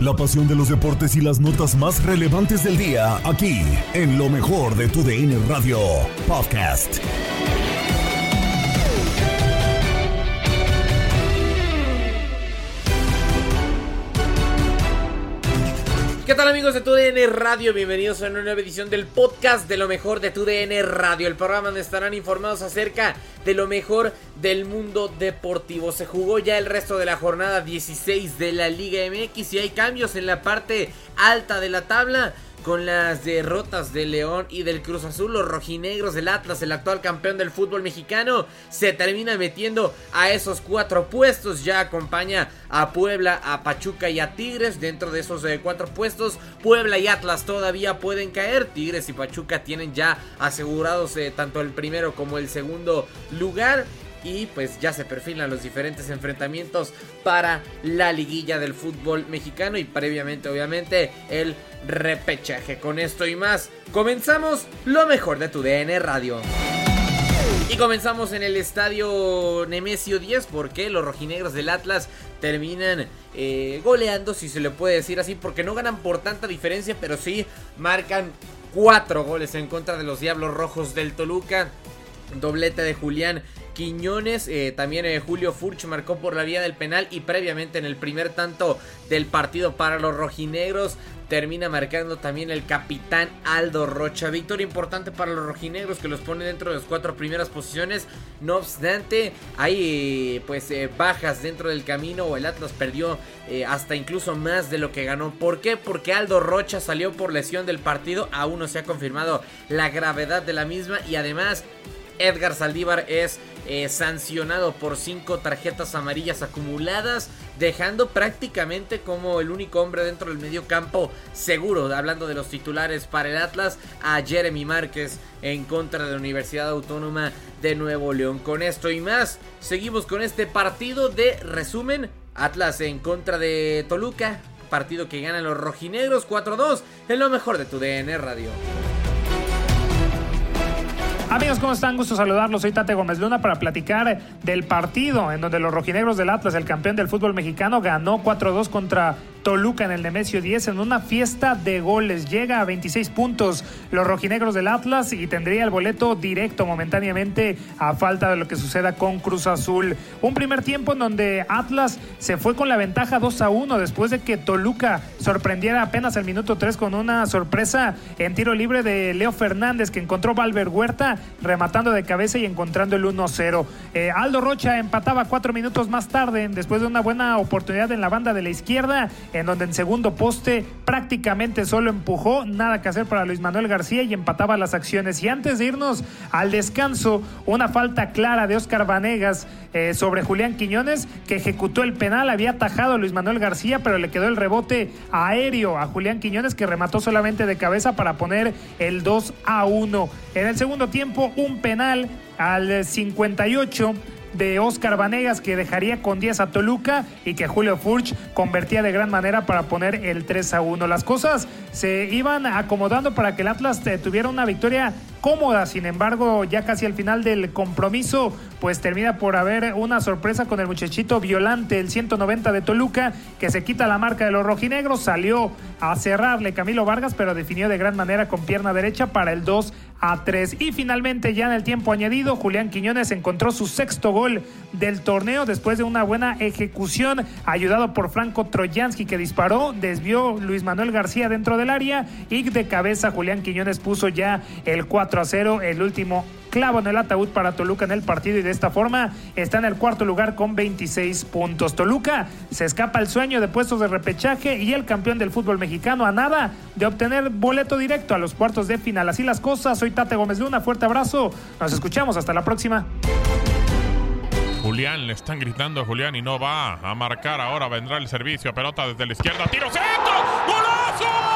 La pasión de los deportes y las notas más relevantes del día, aquí, en lo mejor de tu DN Radio Podcast. ¿Qué tal amigos de TUDN Radio? Bienvenidos a una nueva edición del podcast de lo mejor de TUDN Radio, el programa donde estarán informados acerca de lo mejor del mundo deportivo. Se jugó ya el resto de la jornada 16 de la Liga MX y hay cambios en la parte alta de la tabla. Con las derrotas de León y del Cruz Azul, los rojinegros del Atlas, el actual campeón del fútbol mexicano, se termina metiendo a esos cuatro puestos. Ya acompaña a Puebla, a Pachuca y a Tigres dentro de esos eh, cuatro puestos. Puebla y Atlas todavía pueden caer. Tigres y Pachuca tienen ya asegurados eh, tanto el primero como el segundo lugar y pues ya se perfilan los diferentes enfrentamientos para la liguilla del fútbol mexicano y previamente obviamente el repechaje. Con esto y más, comenzamos lo mejor de tu DN Radio. Y comenzamos en el estadio Nemesio 10 porque los rojinegros del Atlas terminan eh, goleando, si se le puede decir así, porque no ganan por tanta diferencia, pero sí marcan cuatro goles en contra de los Diablos Rojos del Toluca. Doblete de Julián Quiñones, eh, también eh, Julio Furch marcó por la vía del penal y previamente en el primer tanto del partido para los rojinegros termina marcando también el capitán Aldo Rocha. Victoria importante para los rojinegros que los pone dentro de las cuatro primeras posiciones. No obstante, hay pues eh, bajas dentro del camino o el Atlas perdió hasta incluso más de lo que ganó. ¿Por qué? Porque Aldo Rocha salió por lesión del partido. Aún no se ha confirmado la gravedad de la misma y además Edgar Saldívar es eh, sancionado por cinco tarjetas amarillas acumuladas, dejando prácticamente como el único hombre dentro del medio campo seguro, hablando de los titulares para el Atlas, a Jeremy Márquez en contra de la Universidad Autónoma de Nuevo León. Con esto y más, seguimos con este partido de resumen. Atlas en contra de Toluca, partido que ganan los rojinegros 4-2 en lo mejor de tu DN Radio. Amigos, ¿cómo están? Gusto saludarlos. Soy Tate Gómez Luna para platicar del partido en donde los rojinegros del Atlas, el campeón del fútbol mexicano, ganó 4-2 contra Toluca en el Nemesio 10 en una fiesta de goles. Llega a 26 puntos los rojinegros del Atlas y tendría el boleto directo momentáneamente a falta de lo que suceda con Cruz Azul. Un primer tiempo en donde Atlas se fue con la ventaja 2 a 1 después de que Toluca sorprendiera apenas el minuto 3 con una sorpresa en tiro libre de Leo Fernández que encontró Valver Huerta rematando de cabeza y encontrando el 1-0. Eh, Aldo Rocha empataba cuatro minutos más tarde después de una buena oportunidad en la banda de la izquierda en donde en segundo poste prácticamente solo empujó, nada que hacer para Luis Manuel García y empataba las acciones. Y antes de irnos al descanso, una falta clara de Oscar Vanegas eh, sobre Julián Quiñones que ejecutó el penal, había atajado a Luis Manuel García, pero le quedó el rebote aéreo a Julián Quiñones que remató solamente de cabeza para poner el 2 a 1. En el segundo tiempo, un penal al 58 de Oscar Vanegas que dejaría con 10 a Toluca y que Julio Furch convertía de gran manera para poner el 3 a 1. Las cosas se iban acomodando para que el Atlas eh, tuviera una victoria cómoda, sin embargo, ya casi al final del compromiso, pues termina por haber una sorpresa con el muchachito Violante, el 190 de Toluca, que se quita la marca de los rojinegros, salió a cerrarle Camilo Vargas, pero definió de gran manera con pierna derecha para el 2 a 3. Y finalmente, ya en el tiempo añadido, Julián Quiñones encontró su sexto gol del torneo después de una buena ejecución, ayudado por Franco Troyansky que disparó, desvió Luis Manuel García dentro del área y de cabeza Julián Quiñones puso ya el 4 a 0, el último clavo en el ataúd para Toluca en el partido y de esta forma está en el cuarto lugar con 26 puntos. Toluca se escapa el sueño de puestos de repechaje y el campeón del fútbol mexicano a nada de obtener boleto directo a los cuartos de final. Así las cosas, soy Tate Gómez Luna, fuerte abrazo, nos escuchamos, hasta la próxima. Julián, le están gritando a Julián y no va a marcar. Ahora vendrá el servicio. Pelota desde la izquierda. Tiro centro. ¡Golazo!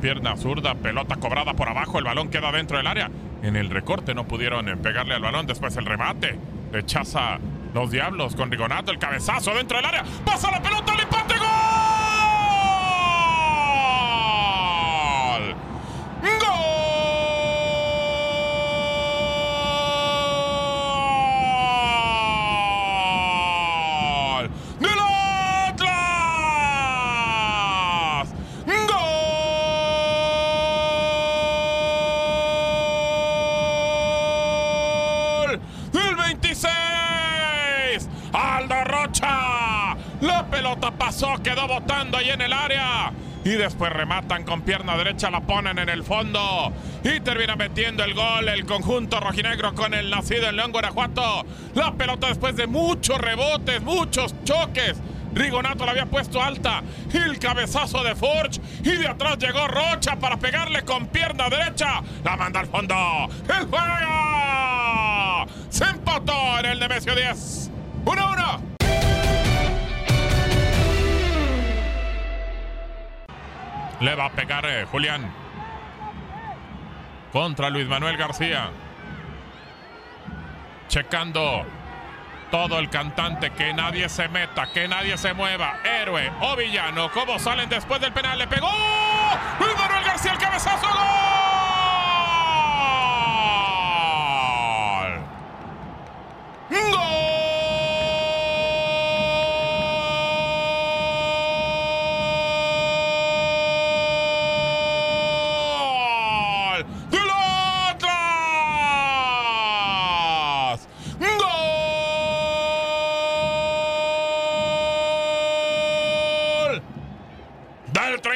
pierna zurda, pelota cobrada por abajo, el balón queda dentro del área. En el recorte no pudieron pegarle al balón, después el remate. Rechaza los diablos con Rigonato, el cabezazo dentro del área. Pasa la pelota, el empate, gol. Quedó botando ahí en el área. Y después rematan con pierna derecha, la ponen en el fondo. Y termina metiendo el gol el conjunto rojinegro con el nacido en León, Guanajuato. La pelota después de muchos rebotes, muchos choques. Rigonato la había puesto alta. El cabezazo de Forge. Y de atrás llegó Rocha para pegarle con pierna derecha. La manda al fondo. El juega. Se empató en el Nemesio 10. 1-1. Le va a pegar eh, Julián. Contra Luis Manuel García. Checando todo el cantante. Que nadie se meta, que nadie se mueva. Héroe o villano. ¿Cómo salen después del penal? Le pegó. Luis Manuel García el cabezazo. ¡Gol!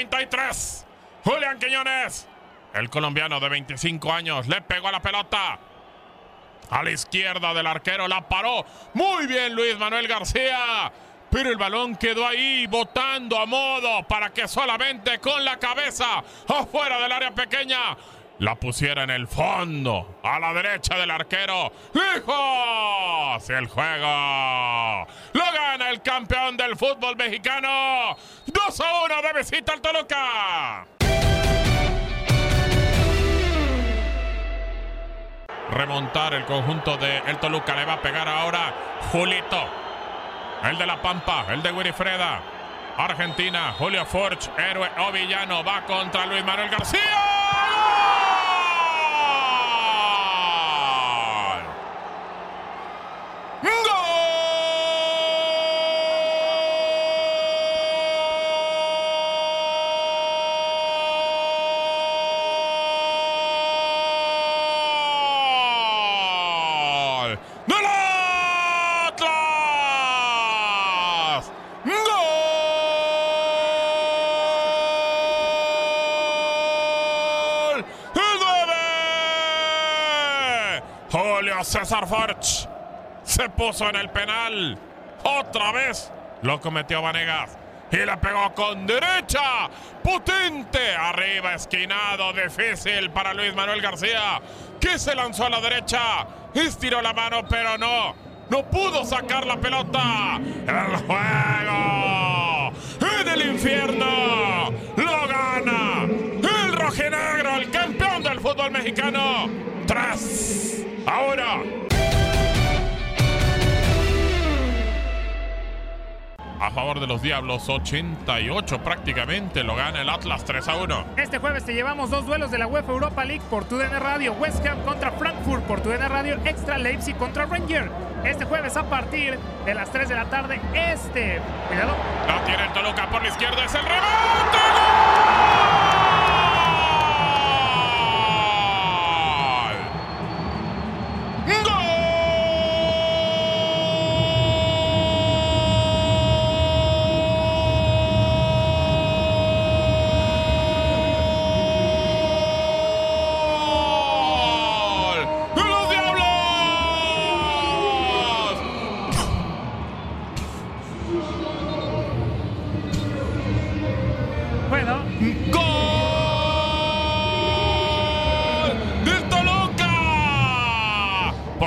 33. Julián Quiñones. El colombiano de 25 años le pegó a la pelota. A la izquierda del arquero la paró. Muy bien Luis Manuel García. Pero el balón quedó ahí botando a modo para que solamente con la cabeza afuera del área pequeña la pusiera en el fondo, a la derecha del arquero. ¡Lejos! El juego lo gana el campeón del fútbol mexicano. 2 a 1 de visita al Toluca. Remontar el conjunto de el Toluca le va a pegar ahora Julito. El de la Pampa, el de Winifreda. Argentina, Julio Forch, héroe o villano, va contra Luis Manuel García. César se puso en el penal. Otra vez lo cometió Vanegas. Y le pegó con derecha. Potente. Arriba, esquinado. Difícil para Luis Manuel García. Que se lanzó a la derecha. Estiró la mano, pero no. No pudo sacar la pelota. El juego. En el infierno. Lo gana. El rojinegro. El campeón del fútbol mexicano. Tras Ahora. A favor de los Diablos, 88 prácticamente lo gana el Atlas 3 a 1. Este jueves te llevamos dos duelos de la UEFA Europa League por tu DN Radio, West Ham contra Frankfurt por tu DN Radio, Extra Leipzig contra Ranger. Este jueves a partir de las 3 de la tarde, este. Cuidado. La tiene el Toluca por la izquierda, es el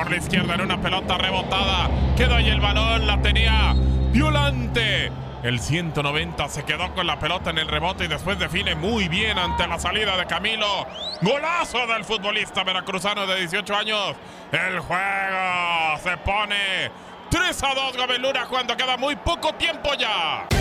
remate. izquierda en una pelota rebotada. Quedó ahí el balón, la tenía Violante. El 190 se quedó con la pelota en el rebote y después define muy bien ante la salida de Camilo. Golazo del futbolista veracruzano de 18 años. El juego se pone 3 a 2 Gabelura cuando queda muy poco tiempo ya.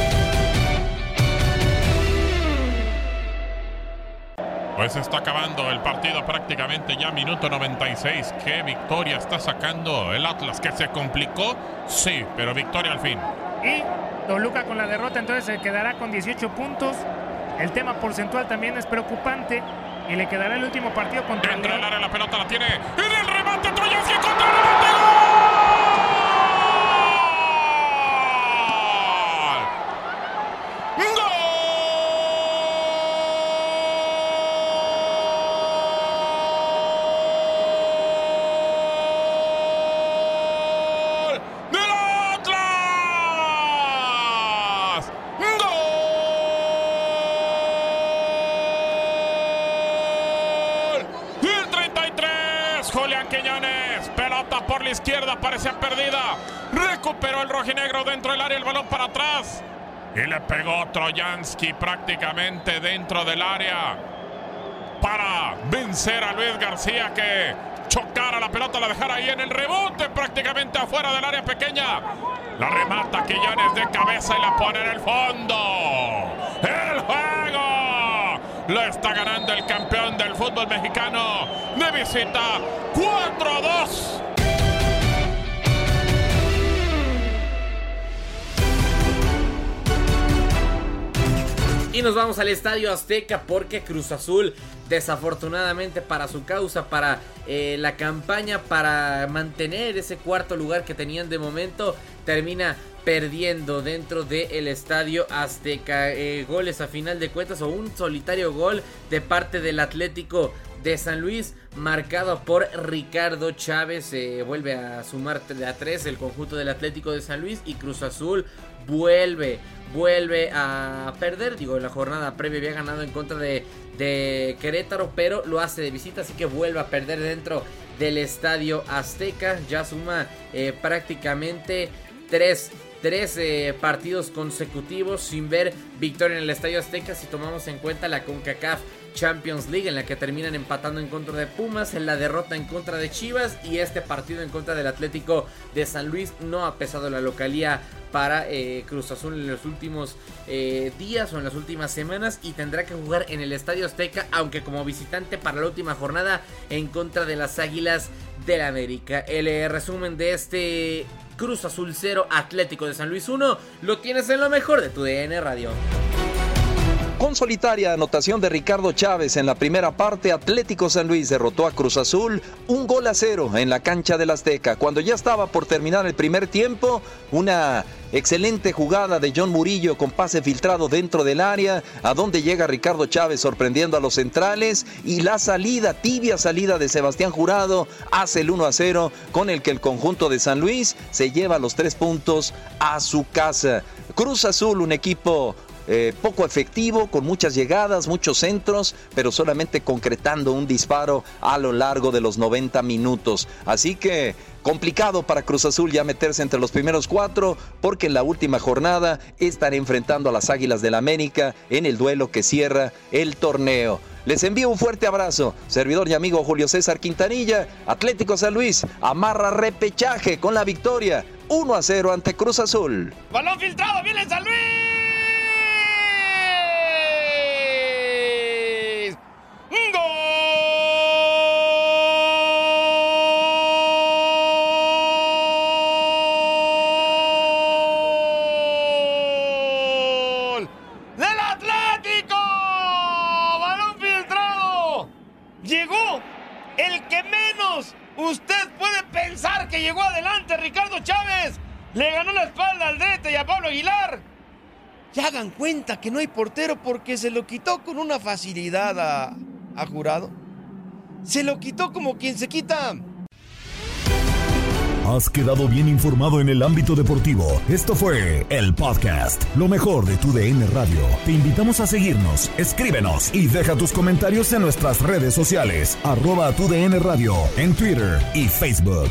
Pues está acabando el partido prácticamente ya minuto 96. ¿Qué victoria está sacando el Atlas? ¿Que se complicó? Sí, pero victoria al fin. Y Toluca con la derrota entonces se quedará con 18 puntos. El tema porcentual también es preocupante. Y le quedará el último partido contra Dentro el área la pelota la tiene. En el remate Troyansky contra el remate. Izquierda parecía perdida. Recuperó el rojinegro dentro del área, el balón para atrás. Y le pegó Trojansky prácticamente dentro del área. Para vencer a Luis García que chocara la pelota, la dejara ahí en el rebote prácticamente afuera del área pequeña. La remata Quillanes de cabeza y la pone en el fondo. El juego lo está ganando el campeón del fútbol mexicano de visita 4 a 2. Y nos vamos al Estadio Azteca porque Cruz Azul, desafortunadamente para su causa, para eh, la campaña, para mantener ese cuarto lugar que tenían de momento, termina perdiendo dentro del estadio Azteca. Eh, goles a final de cuentas o un solitario gol de parte del Atlético de San Luis marcado por Ricardo Chávez. Se vuelve a sumar de a 3 el conjunto del Atlético de San Luis y Cruz Azul vuelve, vuelve a perder. Digo, la jornada previa había ganado en contra de, de Querétaro, pero lo hace de visita, así que vuelve a perder dentro del estadio Azteca. Ya suma eh, prácticamente 3 13 partidos consecutivos sin ver victoria en el Estadio Azteca si tomamos en cuenta la CONCACAF Champions League en la que terminan empatando en contra de Pumas, en la derrota en contra de Chivas y este partido en contra del Atlético de San Luis no ha pesado la localía para eh, Cruz Azul en los últimos eh, días o en las últimas semanas y tendrá que jugar en el Estadio Azteca aunque como visitante para la última jornada en contra de las Águilas del América. El eh, resumen de este Cruz Azul 0, Atlético de San Luis 1, lo tienes en lo mejor de tu DN Radio. Con solitaria anotación de Ricardo Chávez en la primera parte, Atlético San Luis derrotó a Cruz Azul un gol a cero en la cancha del Azteca. Cuando ya estaba por terminar el primer tiempo, una excelente jugada de John Murillo con pase filtrado dentro del área, a donde llega Ricardo Chávez sorprendiendo a los centrales y la salida, tibia salida de Sebastián Jurado, hace el 1 a 0 con el que el conjunto de San Luis se lleva los tres puntos a su casa. Cruz Azul, un equipo eh, poco efectivo, con muchas llegadas, muchos centros, pero solamente concretando un disparo a lo largo de los 90 minutos. Así que complicado para Cruz Azul ya meterse entre los primeros cuatro, porque en la última jornada estará enfrentando a las Águilas del América en el duelo que cierra el torneo. Les envío un fuerte abrazo. Servidor y amigo Julio César Quintanilla, Atlético San Luis, amarra repechaje con la victoria 1 a 0 ante Cruz Azul. Balón filtrado, viene San Luis. Usted puede pensar que llegó adelante Ricardo Chávez. Le ganó la espalda al Drete y a Pablo Aguilar. Ya hagan cuenta que no hay portero porque se lo quitó con una facilidad a, a Jurado. Se lo quitó como quien se quita Has quedado bien informado en el ámbito deportivo. Esto fue el podcast, lo mejor de tu DN Radio. Te invitamos a seguirnos, escríbenos y deja tus comentarios en nuestras redes sociales, arroba tu DN Radio, en Twitter y Facebook.